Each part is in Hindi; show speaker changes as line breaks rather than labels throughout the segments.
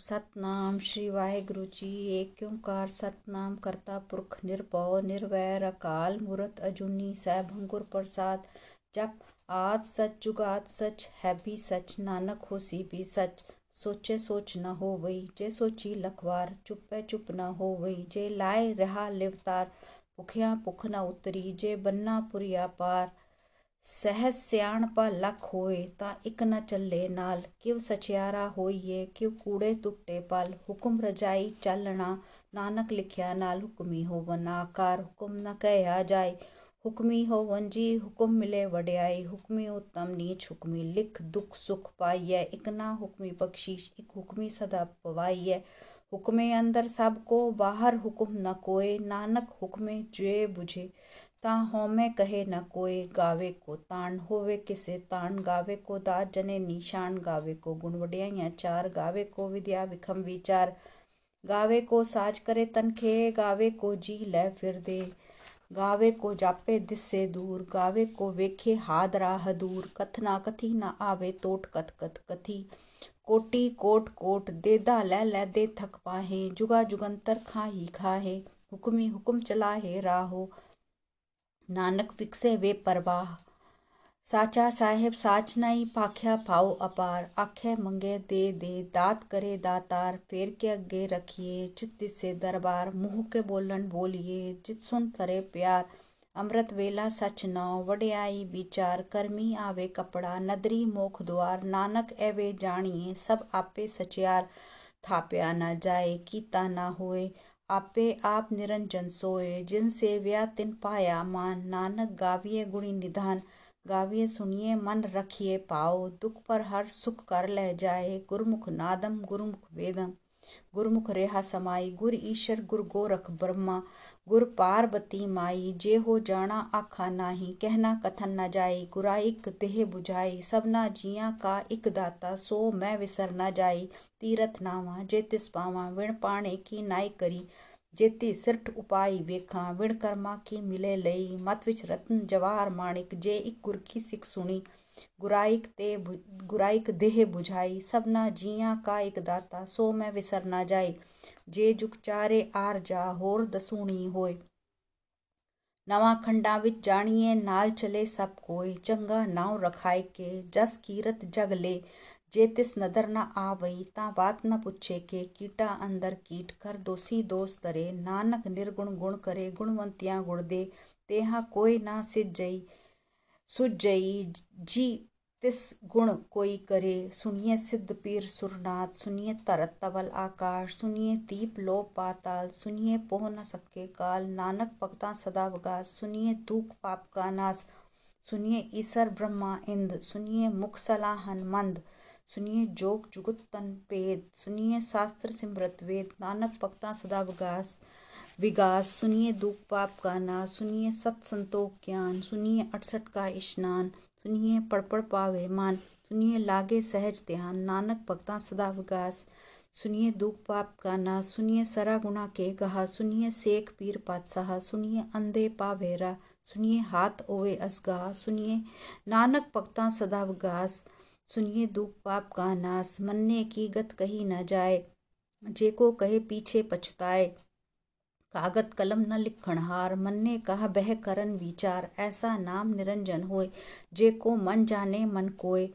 सतनाम श्री वाहेगुरु जी, एक ओंकार सतनाम करता पुरख निरपौ निर्वैर अकाल मूरत अजूनी सहभंगुर प्रसाद, जप आद सच जुगाद सच, है भी सच, नानक हो सी भी सच, सोचे सोच न हो वही जे सोची लखवार, चुपे चुप न हो वही जे लाए रहा लिवतार, भुखिया भुख न उतरी, जे बन्ना पुरिया पार ਸਹਿਜ ਸਿਆਣਪਾ ਲਖ ਹੋਏ ਤਾਂ ਇਕ ਨ ਚੱਲੇ ਨਾਲ ਕਿਵ ਸਚਿਆਰਾ ਹੋਈਏ ਕਿਵ ਕੂੜੇ ਟੁੱਟੇ ਪਲ ਹੁਕਮ ਰਜਾਈ ਚੱਲਣਾ ਨਾਨਕ ਲਿਖਿਆ ਨਾਲ ਹੁਕਮੀ ਹੋਵਨ ਆਕਾਰ ਹੁਕਮ ਨ ਕਹਿਆ ਜਾਏ ਹੁਕਮੀ ਹੋਵਨ ਜੀ ਹੁਕਮ ਮਿਲੇ ਵਡਿਆਈ ਹੁਕਮੀ ਉਤਮ ਨੀਚ ਹੁਕਮੀ ਲਿਖ ਦੁਖ ਸੁਖ ਪਾਈਐ ਇਕ ਨਾ ਹੁਕਮੀ ਬਖਸ਼ੀਸ਼ ਇਕ ਹੁਕਮੀ ਸਦਾ ਪਵਾਈਐ ਹੁਕਮੇ ਅੰਦਰ ਸਭ ਕੋ ਬਾਹਰ ਹੁਕਮ ਨ ਕੋਏ ਨਾਨਕ ਹੁਕਮੇ ਜੇ ता होमै कहे न कोय गावे को तान होवे किसे ताण, गावे को दात जने निशान, गावे को गुण वड्याइयाँ चार, गावे को विद्या विखम विचार, गावे को साज करे तनखे गावे को जी ले फिर दे, गावे को जापे दिस से दूर, गावे को वेखे हादरा हदूर कथना कथी ना आवे तोट कथ कथ कथी, कोटी कोट कोट देदा लै लै दे थक पाहे, जुगा जुगंतर खाही खाहे, हुकुम चला हे राहो नानक विकसे वे परवाह। साचा साहेब साच नाई पाख्या पाओ अपार। आखे मंगे दे दे, दात करे दातार। फेर के अगे रखिए, चित दिसे दरबार। मुँह के बोलन बोलिए, चित सुन करे प्यार। अमृत वेला सच नाव वड्याई विचार। करमी आवे कपड़ा, नदरी मोख द्वार। नानक एवे जानिए, सब आपे सचियार। थापया ना जाए, कीता ना होए। आपे आप निरंजन सोए जिनसे व्या तिन पाया मान। नानक गाविये गुणी निधान गाविये सुनिए मन रखिए पाओ दुख पर हर सुख कर ले जाए, गुरुमुख नादम गुरुमुख वेदम। ਗੁਰਮੁਖ ਰਹਾ ਸਮਾਈ, ਗੁਰ ਈਸ਼ਰ, ਗੁਰ ਗੋਰਖ ਬ੍ਰਹਮਾ, ਗੁਰ ਪਾਰਬਤੀ ਮਾਈ ਜੇ ਹੋ ਜਾਣਾ ਆਖਾ ਨਾਹੀ, ਕਹਿਣਾ ਕਥਨ ਨਾ ਜਾਈ ਗੁਰਾਇਕ ਦੇਹ 부ਝਾਈ ਸਭਨਾ ਜੀਆਂ ਕਾ ਇਕ ਦਾਤਾ, ਸੋ ਮੈਂ ਵਿਸਰ ਨਾ ਜਾਈ, ਤੀਰਥ ਨਾਵਾ, ਜੇ ਤਿਸ ਪਾਵਾਂ, ਵਿਣ ਪਾਣੇ ਕੀ ਨਾਈ ਕਰੀ ਜੇਤੀ ਸਿਰਠ ਉਪਾਈ ਵੇਖਾਂ, ਵਿਣ ਕਰਮਾ ਕੀ ਮਿਲੇ ਲਈ, ਮਤ ਵਿੱਚ ਰਤਨ ਜਵਾਹਰ ਮਾਣਿਕ, ਜੇ ਇੱਕ ਗੁਰਖੀ ਸਿੱਖ ਸੁਣੀ ਗੁਰਾਇਕ ਤੇ ਗੁਰਾਇਕ ਦੇਹ 부ਝਾਈ ਸਭਨਾ ਜੀਆਂ ਕਾ ਇਕ ਦਾਤਾ, ਸੋ ਮੈਂ ਵਿਸਰ ਨਾ ਜਾਈ ਜੇ ਜੁਗ ਚਾਰੇ ਆਰ ਜਾ, ਹੋਰ ਦਸੂਣੀ ਹੋਏ। ਨਵਾਂ ਖੰਡਾਂ ਵਿੱਚ ਜਾਣੀਏ, ਨਾਲ ਚਲੇ ਸਭ ਕੋਈ ਚੰਗਾ ਨਾਉ ਰਖਾਇ ਕੇ, ਜਸ ਕੀਰਤ ਜਗ ਲੇ। ਜੇ ਤਿਸ ਨਦਰ ਨਾ ਆਵਈ, ਤਾਂ ਬਾਤ ਨਾ ਪੁੱਛੇ ਕੇ। ਕੀਟਾ ਅੰਦਰ ਕੀਟ ਕਰ, ਦੋਸੀ ਦੋਸ ਤਰੇ ਨਾਨਕ ਨਿਰਗੁਣ ਗੁਣ ਕਰੇ, ਗੁਣਵੰਤਿਆਂ ਗੁਣ ਦੇ। ਤੇਹਾ ਕੋਈ ਨਾ ਸਿਜਈ सुजई जी तिस गुण कोई करे। सुनिए सिद्ध पीर सुरनाथ, सुनिए तरत तवल आकाश सुनिए दीप लो पाताल, सुनिए पोह न सबके काल। नानक पकता सदा वगास सुनिए दूख पाप का नास। सुनिए ईसर ब्रह्मा इंद, सुनिए मुख सलाहन मंद। सुनिए जोग जुगत तनपेद सुनिए शास्त्र सिमृत वेद, नानक पक्ता सदा विगास विगास, सुनिए दुख पाप गाना सुनिए सतसंतोख ज्ञान, सुनिए अड़सठ का स्नान सुनिए पड़पड़ पावहमान, सुनिए लागे सहज ध्यान, नानक पक्ता सदा विगास, सुनिए दुख पाप गाना सुनिए सरा गुणा के कहा सुनिए शेख पीर पातशाह, सुनिए अंधे पावेरा सुनिए हाथ ओवे असगा सुनिए नानक पक्ता सदा विगास सुनिए दुख पाप का नाश, मन्ने की गत कही न जाए, जे को कहे पीछे पछताए। कागत कलम न लिखण हार, मन्ने कहा बह करन विचार, ऐसा नाम निरंजन होए, जे को मन जाने मन कोय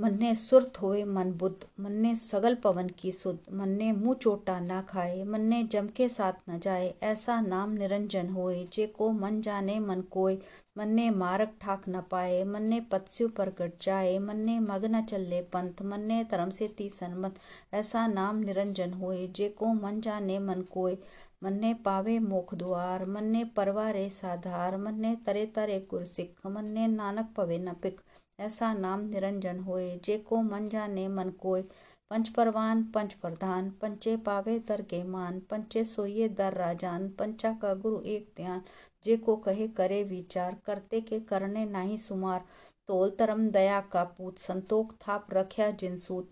मन्ने सुरत होए मन बुद्ध, मन्ने सगल पवन की सुध, मन्ने मुँह चोटा ना खाए, मन्ने जम के साथ न जाए, ऐसा नाम निरंजन होए, जे को मन जाने मन कोय मन्ने मारक ठाक न पाए, मन्ने पत्स्यु प्रकट जाए, मन्ने मग न चले पंथ, मन्ने धर्म से ती सनमत, ऐसा नाम निरंजन होए, जे को मन जाने मन कोय मन्ने पावे मोख द्वार मन्ने परवारे साधार, मन्ने तरे तरे गुर सिख मन्ने नानक पवे न पिक ऐसा नाम निरंजन होए, जे को मन जाने मन कोय पंच परवान, पंच प्रधान, पंचे पावे दर के मान, पंचे सोइए दर राजान, पंचा का गुरु एक ध्यान जे को कहे करे विचार, करते के करने नाही सुमार। तोल तरम दया का पूत, संतोख थाप रख्या जिनसूत।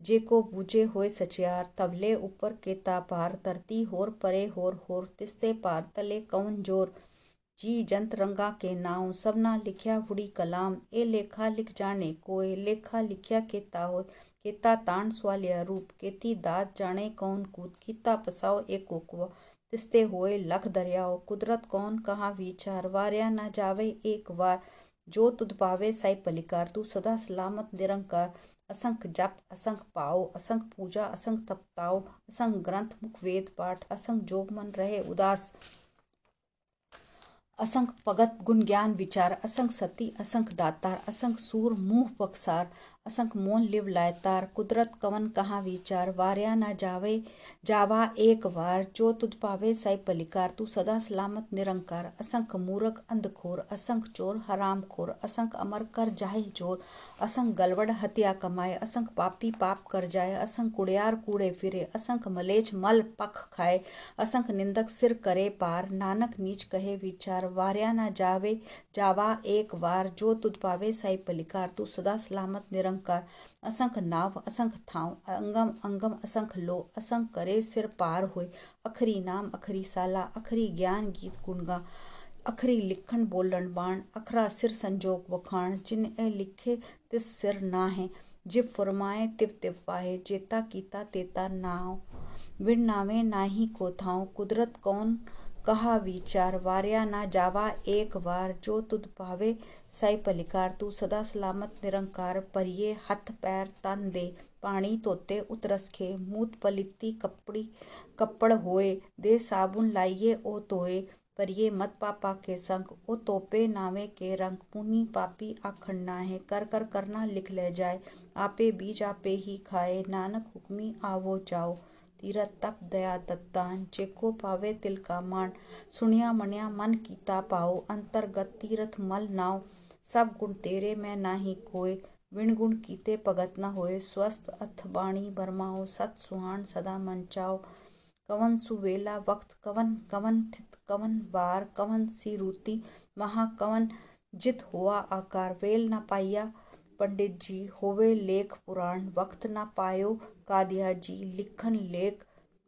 जे को बूझे होए सचियार, तबले ऊपर के तापार। धरती होर परे होर होर, तिस्ते पार तले कौन ज़ोर। जी जंत रंगा के नाव, सबना लिखिया फुड़ी कलाम। ए लेखा लिख जाने कोय लेखा लिखिया केता हो केता ताण स्वालिया रूप, केती दात जाने कौन कूद कीता पसाओ एक कोकवा तिस्ते होए लख दरियाओ, कुदरत कौन कहा विचार वार्या न जावे एक वार। जो तुद पावे साई पलिकार, तू सदा सलामत, निरंकार। असंख जप, असंख पाओ, असंख पूजा, असंख तपताओ, असंख ग्रंथ, मुख वेद पाठ, असंख जोग मन रहे उदास। असंख भगत गुण ज्ञान विचार। असंख सती, असंख दातार। असंख सूर, मुँह पक्षार असंख मोन लिव लायतार कुदरत कवन कहा विचार। वार्या ना जावे, जावा एक बार जो तुद पावे साई पलिकार। तू सदा सलामत, निरंकार। असंख मूरख, अंधखोर। असंख चोर हराम खोर असंख अमर कर जाहे ज़ोर। असंख गलवड़, हत्या कमाए। असंख पापी पाप कर जाए। असंख कुड़ियार कूड़े फिरे। असंख मलेच मल पख खाए। असंख निंदक सिर करे पार। नानक नीच कहे विचार। वार्या ना जावे, जावा एक बार जो तुद पावे साई पलिकार। तू सदा सलामत, निरंकार। निरंकार असंख नाव, असंख थाव, अंगम अंगम, असंख लो, असंख करे सिर पार होए, अखरी नाम, अखरी साला, अखरी ज्ञान गीत गुणगा, अखरी लिखण बोलण बाण, अखरा सिर संजोग वखाण जिन ए लिखे तिस सिर ना है जिव फरमाए तिव तिव पाए जेता कीता तेता नाव। विण नावे नाही को थाव, कुदरत कौन कहा विचार, वार्या ना जावा एक बार जो तुद पावे साई पलिकार तू सदा सलामत निरंकार परिये हथ पैर तन दे पानी धोते उतरस खे मूत पलिती कपड़ी कपड़ होए दे साबुन लाइए ओ तोए परिये मत पापा के संग ओ तोपे नावे के रंग पुनी पापी आखंडना है कर कर करना लिख ले जाए आपे बीज आपे ही खाए नानक हुक्मी आवो जाओ तीरथ तप दया दत्तान जेको पावे तिल का मान सुनिया मनिया मन कीता पाओ अंतर्गत तीरथ मल नाव सब गुण तेरे में नाही कोय विण गुण कीते भगत न होए। स्वस्थ अथ बाणी बरमाओ। सत सुहान सदा मन चाओ कवन सुवेला वक्त, कवन कवन थित, कवन बार कवन सी रूती, महा कवन जित हुआ आकार। वेल न पाइया पंडित जी, होवे लेख पुराण। वक्त ना पायो कादिया जी, लिखन लेख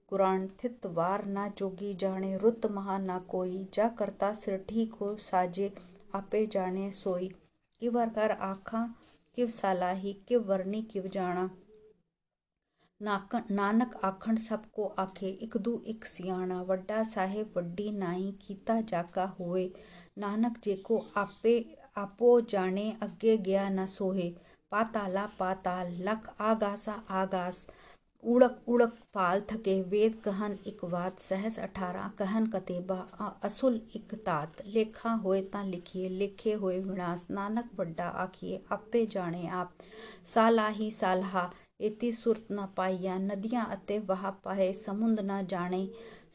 कुरान थित वार ना जोगी जाने। रुत महा ना कोई। जा करता सिर ठीक हो साजे। आपे जाने सोई किवर कर आखा किव सालाही किव वरनी किव जाना नानक आखण सबको आखे इक दू इक सियाणा वड्डा साहेब वड्डी नाई कीता जाका होए नानक जेको आपे आपो जाने अग्गे गया न सोहे पाताला पाताल लख आगासा आगास उड़क उड़क पाल थके वेद कहन इक बात सहस अठारह कहन कतेबा असुल इक तात लेखा होए ता लिखिए लिखे होए विनाश नानक बड्डा आखिए आपे जाने आप साला ही सालहा इति सुरत न पाइया नदियाँ अते वहा पाए समुंद न जाने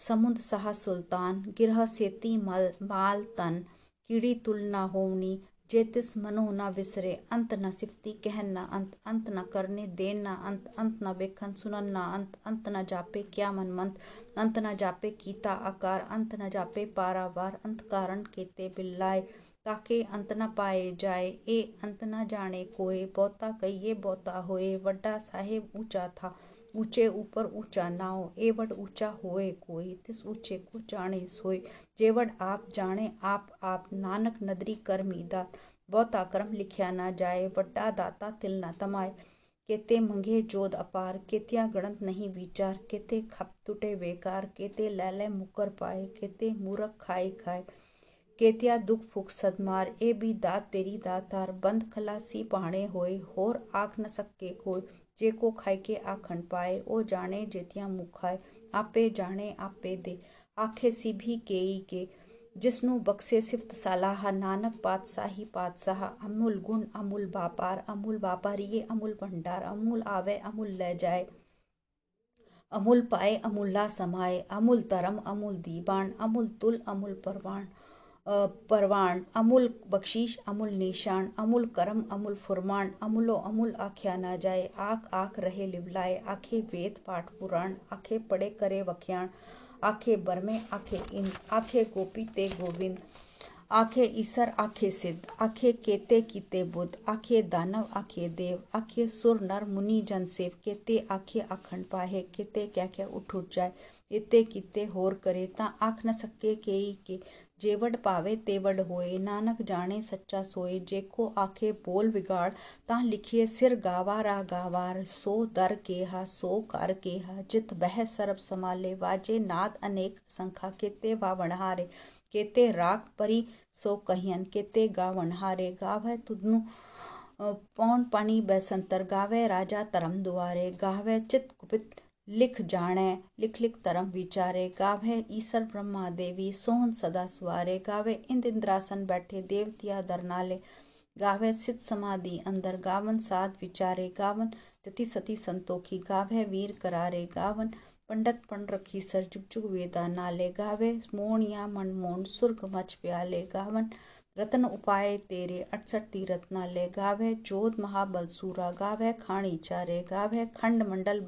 समुंद सहा सुल्तान गिरह सेती मल माल तन कीड़ी तुल न होवनी जे तिस मनो न विसरे अंत न सिफती कहन न अंत अंत न करने देन न अंत अंत न बेखन सुनन न अंत अंत न जापे क्या मन मंत, अंत न जापे कीता आकार, अंत न जापे पारावार, अंत कारण केते बिल्लाए, ताके अंत न पाए जाए, ए अंत न जाने कोए बहुता कहिए बहुता होए, वड्डा साहेब ऊँचा था, ऊँचे ऊपर ऊँचा नाव एवड ऊँचा होए कोई तिस ऊँचे को जाने सोए जेवड आप जाने, आप आप, नानक नदरी कर मीदा बहुता कर्म लिखिया ना जाए वड्डा दाता तिल ना तमाए। केते मंगे जोध अपार, केतिया गणत नहीं विचार। केते खप टूटे बेकार, केते लैले मुकर पाए, केते मूरख खाए खाए। केतिया दुख फुक सदमार, ए भी दात तेरी दातार। बंद खलासी पहाड़े होए, होर आख न सके कोई जे को खाए के आखन पाए, ओ जाने जेतिया मुखाए आपे जाने आपे दे। आखे सी भी केई के। बक्से सिफ्त सलाह, नानक पातशाही पातशाह, अमूल गुण, अमूल व्यापार, अमूल व्यापारी अमूल भंडार, अमूल आवे, अमूल ले जाए, अमूल पाए अमूल्ला समाए, अमूल तरम अमूल दीबान अमूल तुल, अमूल परवान परवान, अमूल बख्शीश, अमूल निशान, अमूल करम, अमूल फुरमान, अमूलो अमूल आख्या ना जाए, आख आख रहे लिवलाए, आखे वेद पाठ पुराण, आखे पड़े करे वख्याण आखे बरमे, आखे इन, आखे गोपी ते गोविंद। आखे ईसर, आखे सिद्ध। आखे केते कीते बुद्ध। आखे दानव, आखे देव। आखे सुर, नर, मुनि, जन सेव। केते आखे आखंड पाहे, केते क्या क्या उठ उठ जाए इते किते होर करे, ता आख न सके के के। जेवड़ पावे तेवड़ होए नानक जाने सच्चा सोए जेको आखे बोल बिगाड़ ता लिखिए सिर गावारा गावार सो दर केहा सो कर केहा जित बह सरब समाले वाजे नाद अनेक संखा केते वावणहारे केते राग परी सो कहियन केते गावणहारे गावै तुदनु पौन पानी बैसंतर गावे राजा तरम दुआरे गावे चित कुपित लिख जाने लिख लिख तरम विचारे, गावे ईश्वर ब्रह्मा देवी, सोहन सदा सवारे, गावे इंद इंद्रासन बैठे, देवतिया दरनाले गावे सिद्ध समाधि अंदर, गावन साध विचारे, गावन जति सती संतोखी, गावे वीर करारे, गावन पंडित रखी सर जुग जुग वेदा नाले, गावे मोणिया मन मोन सुर्ग मच प्याले, गावन रतन उपाय तेरे अड़सठ तीरथ नाले गावे जोध महाबल सूरा, गावे खाणी चारे, गावे खंड मंडल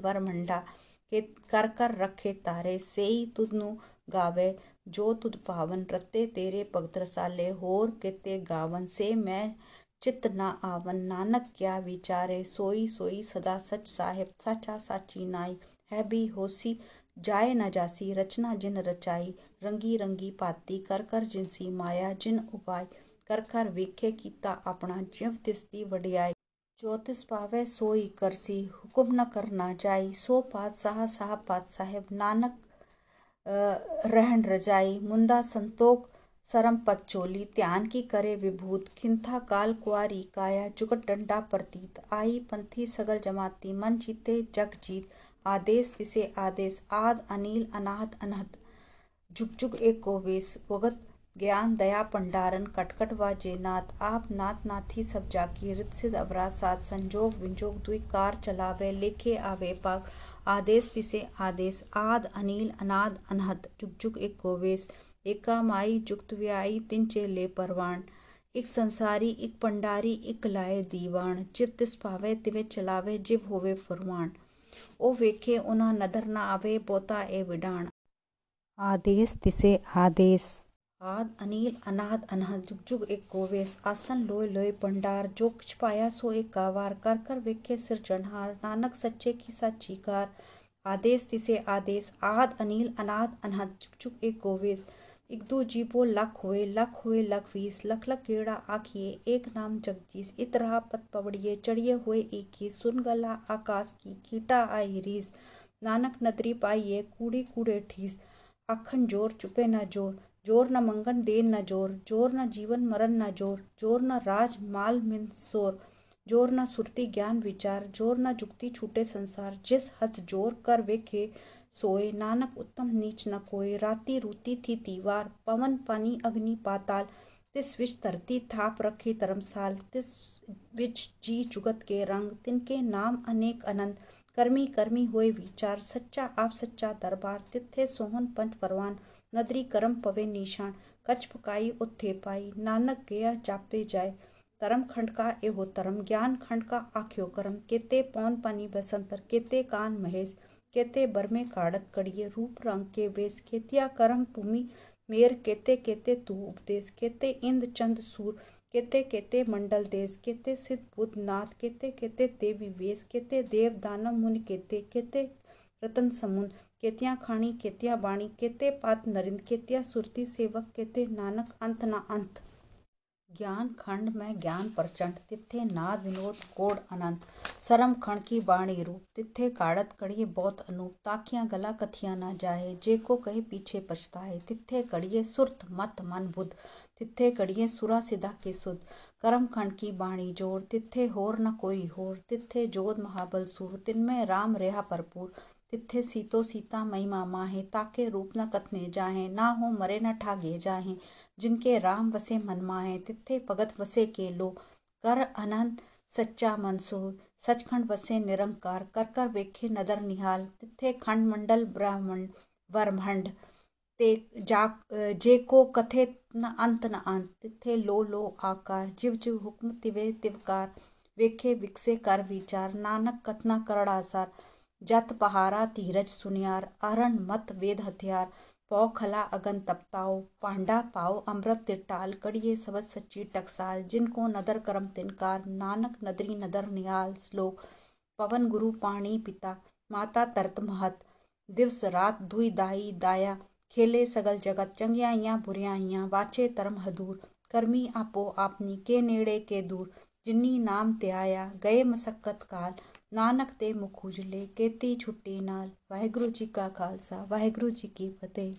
बरमंडा के कर कर रखे तारे सेई तुदनु गावे जो तुद पावन रते तेरे भगत रसाले होर केते गावन से मैं चित ना आवन नानक क्या विचारे सोई सोई सदा सच साहेब साचा साची नाई है भी होसी जाए न जासी रचना जिन रचाई रंगी रंगी पाती कर कर जिनसी माया जिन उपाय कर कर वेखे कीता अपना जिव तिसती वडियाई जो तिस पावे सोई करसी, हुक्म न करना जाई। सो पातशाह, साहब पात साहेब नानक रहन रजाई। मुंदा संतोख, सरम पत चोली ध्यान की करे विभूत, खिंथा काल कुआरी काया, जुगट डंडा प्रतीत। आई पंथी सगल जमाती, मन जीते जग जीत। आदेश दिसे आदेश आद अनिल अनाथ अनहत। जुग जुग एक को वेश, वगत ज्ञान, दया पंडारन कटकट व जेनाथ आप नाथ नाथी सब जाकी रित सिद्ध अपराध साथ संजोग विंजोग दुई कार चलावे, लेखे आवे पाक। आदेश तिसे आदेश। आद, अनिल, अनाद, अनहद। जुग जुग एक गोवेश। एका माई जुक्त व्याई तिन ले परवान एक संसारी, एक पंडारी, एक लाए दीवान जिव तिस पावे तिवे चलावे जिव होवे फरमान ओ वेखे उना नदर न आवे, बोता ए विडाण। आदेश तिसे आदेश। आद, अनिल, अनाद, अनहद, जुग जुग, एक गोवेश, आसन, लोय लोय, पंडार, जो कुछ पाया सो एक गावार, कर कर विखे सिर चढ़ार, नानक सच्चे की साची कार आदेश तिसे आदेश, आद, अनिल, अनाद, अनहद, जुग जुग, एक गोवेश। एक दो जीपो लख हुए लख हुए, लख वीस, लख लख केड़ा आखिए, एक नाम जगदीश इतरा पत पवड़िए, चढ़िए हुए एक ही सुन गला आकाश की, कीटा आई रीस। नानक नदरी पाइए, कूड़ी, कूड़े ठीस। अखन ज़ोर, चुपे न ज़ोर। ज़ोर न मंगन देन न ज़ोर ज़ोर न जीवन मरण न ज़ोर ज़ोर न राज माल मिन सोर, ज़ोर न सुरती ज्ञान विचार, ज़ोर न जुक्ति छूटे संसार, जिस हथ ज़ोर कर वेखे सोए, नानक उत्तम नीच न कोय राती रूती थी तीवार पवन पानी अग्नि पाताल, तिस विच धरती थाप रखी धर्मसाल तिस विच जी जुगत के रंग, तिनके नाम अनेक अनंत, कर्मी कर्मी हुए विचार, सच्चा आप सच्चा दरबार, तिथे सोहन पंच परवान नदरी करम पवे निशान कछ पकाई उत्थे पाई नानक गया चापे जाए तरम खंड का एहो तरम ज्ञान खंड का आख्यो करम केते पौन पानी बसंतर केते कान महेश केते बरमे काड़त कड़िए रूप रंग के वेश केतिया करम भूमि मेर केते केते तू उपदेश केते इंद चंद सूर केते केते मंडल देश केते सिद्ध बुद्ध नाथ केते केते देवी वेश केते देव दानव मुनि केते केते रतन समुन केतिया खाणी, केतिया बाणी, केते पात नरिंद, केतिया सुरती सेवक, केते नानक अंत ना अंत। ज्ञान खंड में ज्ञान प्रचंड, तिथे नाद विनोद कोड अनंत। सरम खंड की बाणी रूप, तिथे काड़त कड़िए बहुत अनूप। ताकिया गला कथिया ना जाए, जे को कहे पीछे पछताए। तिथे कड़िए सुरत, मत, मन, बुद्ध। तिथे कड़िए सुरा, सिदा के सुध। करम खंड की बाणी ज़ोर, तिथे होर न कोई होर। तिथे जोध महाबल, सूर। तिनमें राम, रेहा, भरपूर। तिथे सीतो सीता महिमा माहे ताके रूप न कथने जाहे, ना हो मरे न ठागे जाहे। जिनके राम वसे मन माहे तिथे भगत वसे के लो। कर अनंत सच्चा मनसूर सचखंड वसे निरंकार। कर कर वेखे नदर निहाल, तिथे खंड मंडल ब्राह्मण ब्रह्मंड ते जा, जे को कथे न अंत न अंत तिथे लो लो आकार। जिव जिव हुक्म तिवे तिवकार। वेखे विकसे कर विचार, नानक कथना करड़ासार जत पहारा धीरज सुनियार अरण मत वेद हथियार। पौ खला अगन तपताओ, पांडा पाओ अमृत तिरटाल। कड़िए सबस सच्ची टकसाल, जिनको नदर करम तिनकार। नानक नदरी नदर नियाल श्लोक, पवन गुरु पाणी पिता। माता तरत महत, दिवस रात दुई दाई दाया। खेले सगल जगत चंगियाइयाँ बुरियाइयाँ वाचे तरम हदूर, कर्मी आपो आपनी, के नेड़े के दूर। जिन्नी नाम त्याया, गए मसक्कत काल। ਨਾਨਕ ਦੇ ਮੁਖ ਉਜਲੇ, ਕੀਤੀ ਛੁੱਟੀ ਨਾਲ ਵਾਹਿਗੁਰੂ ਜੀ ਕਾ ਖਾਲਸਾ, ਵਾਹਿਗੁਰੂ ਜੀ ਕੀ ਫਤਿਹ।